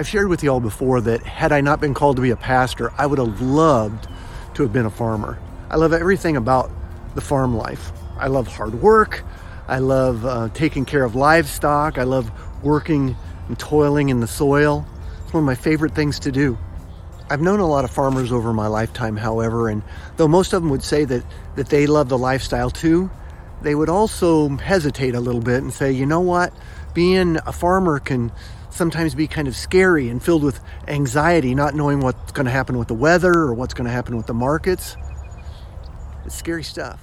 I've shared with you all before that had I not been called to be a pastor, I would have loved to have been a farmer. I love everything about the farm life. I love hard work. I love uh, taking care of livestock. I love working and toiling in the soil. It's one of my favorite things to do. I've known a lot of farmers over my lifetime, however, and though most of them would say that, that they love the lifestyle too, they would also hesitate a little bit and say, you know what, being a farmer can sometimes be kind of scary and filled with anxiety, not knowing what's going to happen with the weather or what's going to happen with the markets. It's scary stuff.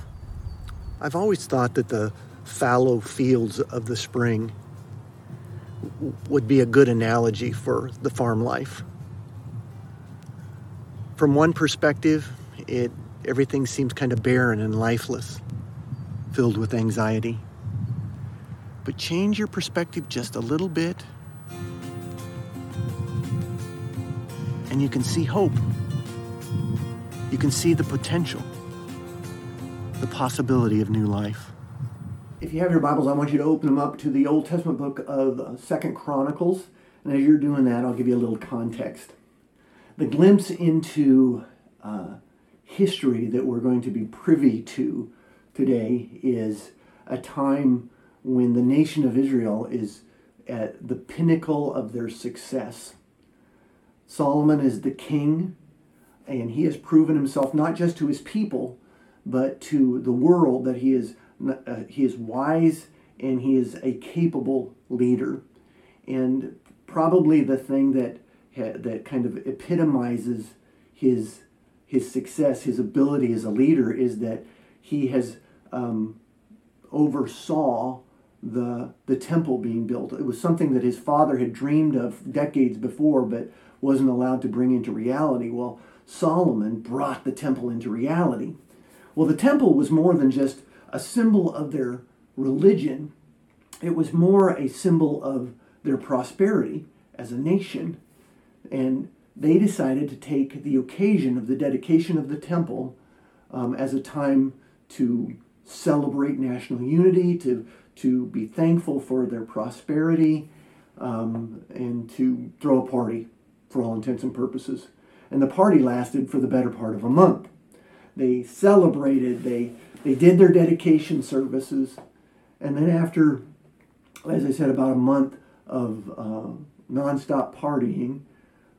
I've always thought that the fallow fields of the spring would be a good analogy for the farm life. From one perspective, it everything seems kind of barren and lifeless, filled with anxiety. But change your perspective just a little bit, and you can see hope. You can see the potential, the possibility of new life. If you have your Bibles, I want you to open them up to the Old Testament book of uh, Second Chronicles. And as you're doing that, I'll give you a little context. The glimpse into uh, history that we're going to be privy to today is a time when the nation of Israel is at the pinnacle of their success. Solomon is the king, and he has proven himself not just to his people, but to the world that he is uh, he is wise and he is a capable leader. And probably the thing that that kind of epitomizes his his success, his ability as a leader, is that he has um, oversaw the the temple being built. It was something that his father had dreamed of decades before, but wasn't allowed to bring into reality. Well, Solomon brought the temple into reality. Well, the temple was more than just a symbol of their religion, it was more a symbol of their prosperity as a nation. And they decided to take the occasion of the dedication of the temple um, as a time to celebrate national unity, to, to be thankful for their prosperity, um, and to throw a party for all intents and purposes. And the party lasted for the better part of a month. They celebrated, they they did their dedication services, and then after, as I said, about a month of uh, nonstop partying,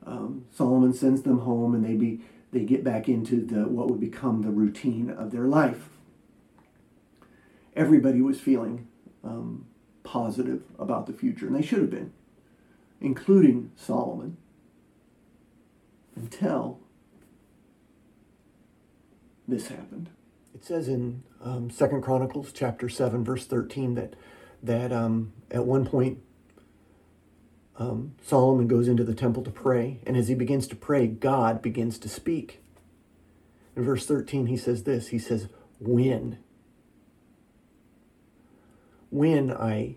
um, Solomon sends them home, and they be they get back into the what would become the routine of their life. Everybody was feeling um, positive about the future, and they should have been, including Solomon, until this happened. It says in um, Second Chronicles chapter seven, verse thirteen, that that um, at one point um, Solomon goes into the temple to pray, and as he begins to pray, God begins to speak. In verse thirteen, he says this. He says, "When, when I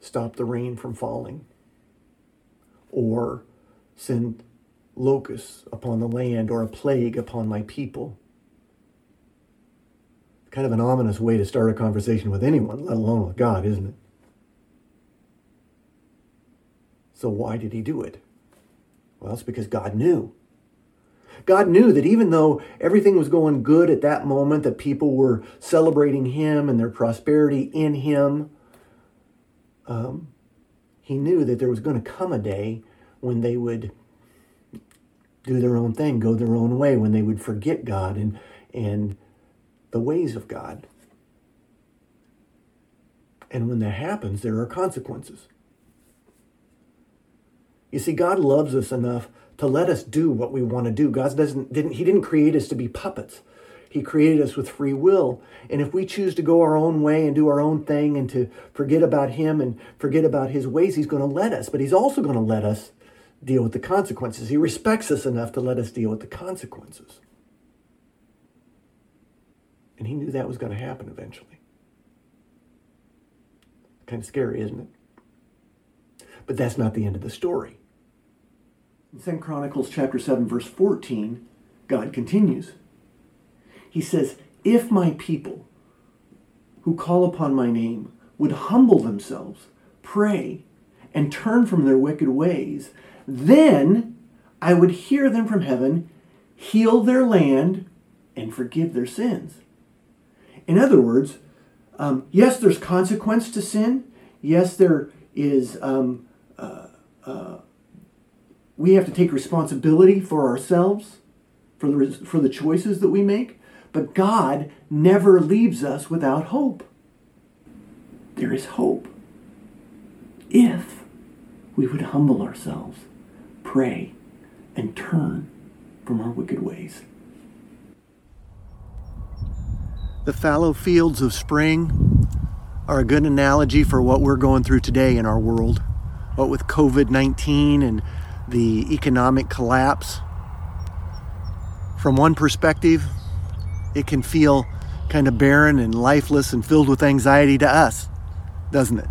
stop the rain from falling, or send locusts upon the land, or a plague upon my people." Kind of an ominous way to start a conversation with anyone, let alone with God, isn't it? So, why did he do it? Well, it's because God knew. God knew that even though everything was going good at that moment, that people were celebrating Him and their prosperity in Him, um, He knew that there was going to come a day when they would do their own thing, go their own way, when they would forget God and and the ways of God. And when that happens, there are consequences. You see, God loves us enough to let us do what we want to do. God doesn't didn't He didn't create us to be puppets. He created us with free will. And if we choose to go our own way and do our own thing and to forget about Him and forget about His ways, He's going to let us. But He's also going to let us deal with the consequences. He respects us enough to let us deal with the consequences. And he knew that was going to happen eventually. Kind of scary, isn't it? But that's not the end of the story. In 2 Chronicles chapter 7, verse 14, God continues. He says, If my people who call upon my name would humble themselves, pray, and turn from their wicked ways, Then I would hear them from heaven, heal their land, and forgive their sins. In other words, um, yes, there's consequence to sin. Yes, there is. Um, uh, uh, we have to take responsibility for ourselves, for the for the choices that we make. But God never leaves us without hope. There is hope if we would humble ourselves, pray, and turn from our wicked ways. The fallow fields of spring are a good analogy for what we're going through today in our world. What with COVID 19 and the economic collapse. From one perspective, it can feel kind of barren and lifeless and filled with anxiety to us, doesn't it?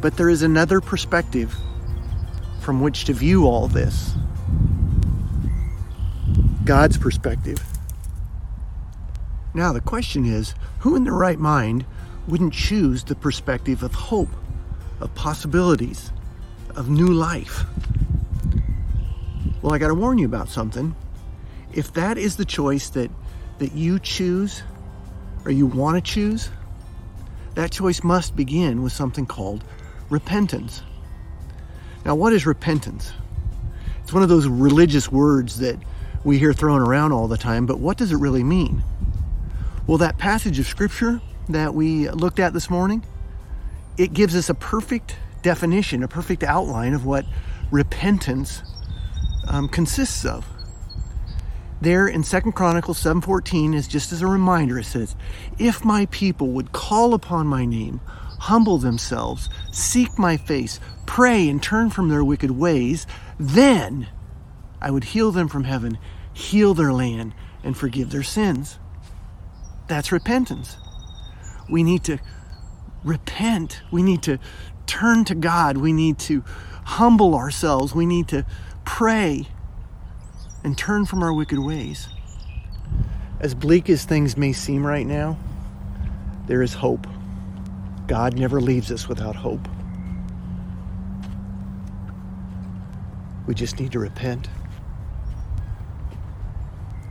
But there is another perspective from which to view all this God's perspective. Now, the question is who in their right mind wouldn't choose the perspective of hope, of possibilities, of new life? Well, I got to warn you about something. If that is the choice that, that you choose or you want to choose, that choice must begin with something called repentance. Now, what is repentance? It's one of those religious words that we hear thrown around all the time, but what does it really mean? Well, that passage of scripture that we looked at this morning, it gives us a perfect definition, a perfect outline of what repentance um, consists of. There in Second Chronicles 7:14 is just as a reminder it says, "If my people would call upon my name, humble themselves, seek my face, pray and turn from their wicked ways, then I would heal them from heaven, heal their land, and forgive their sins." That's repentance. We need to repent. We need to turn to God. We need to humble ourselves. We need to pray and turn from our wicked ways. As bleak as things may seem right now, there is hope. God never leaves us without hope. We just need to repent.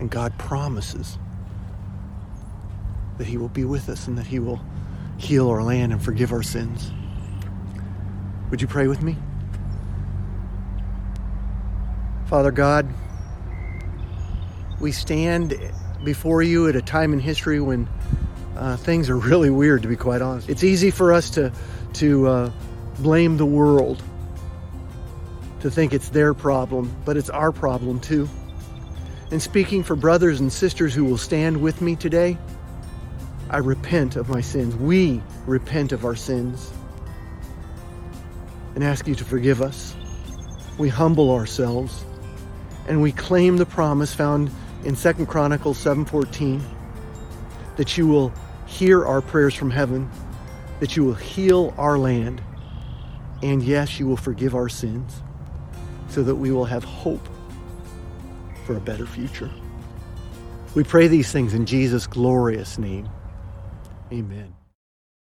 And God promises that He will be with us and that He will heal our land and forgive our sins. Would you pray with me? Father God, we stand before you at a time in history when uh, things are really weird, to be quite honest. It's easy for us to, to uh, blame the world, to think it's their problem, but it's our problem too. And speaking for brothers and sisters who will stand with me today, I repent of my sins. We repent of our sins and ask you to forgive us. We humble ourselves and we claim the promise found in 2nd Chronicles 7:14 that you will hear our prayers from heaven, that you will heal our land, and yes, you will forgive our sins so that we will have hope for a better future. We pray these things in Jesus' glorious name. Amen.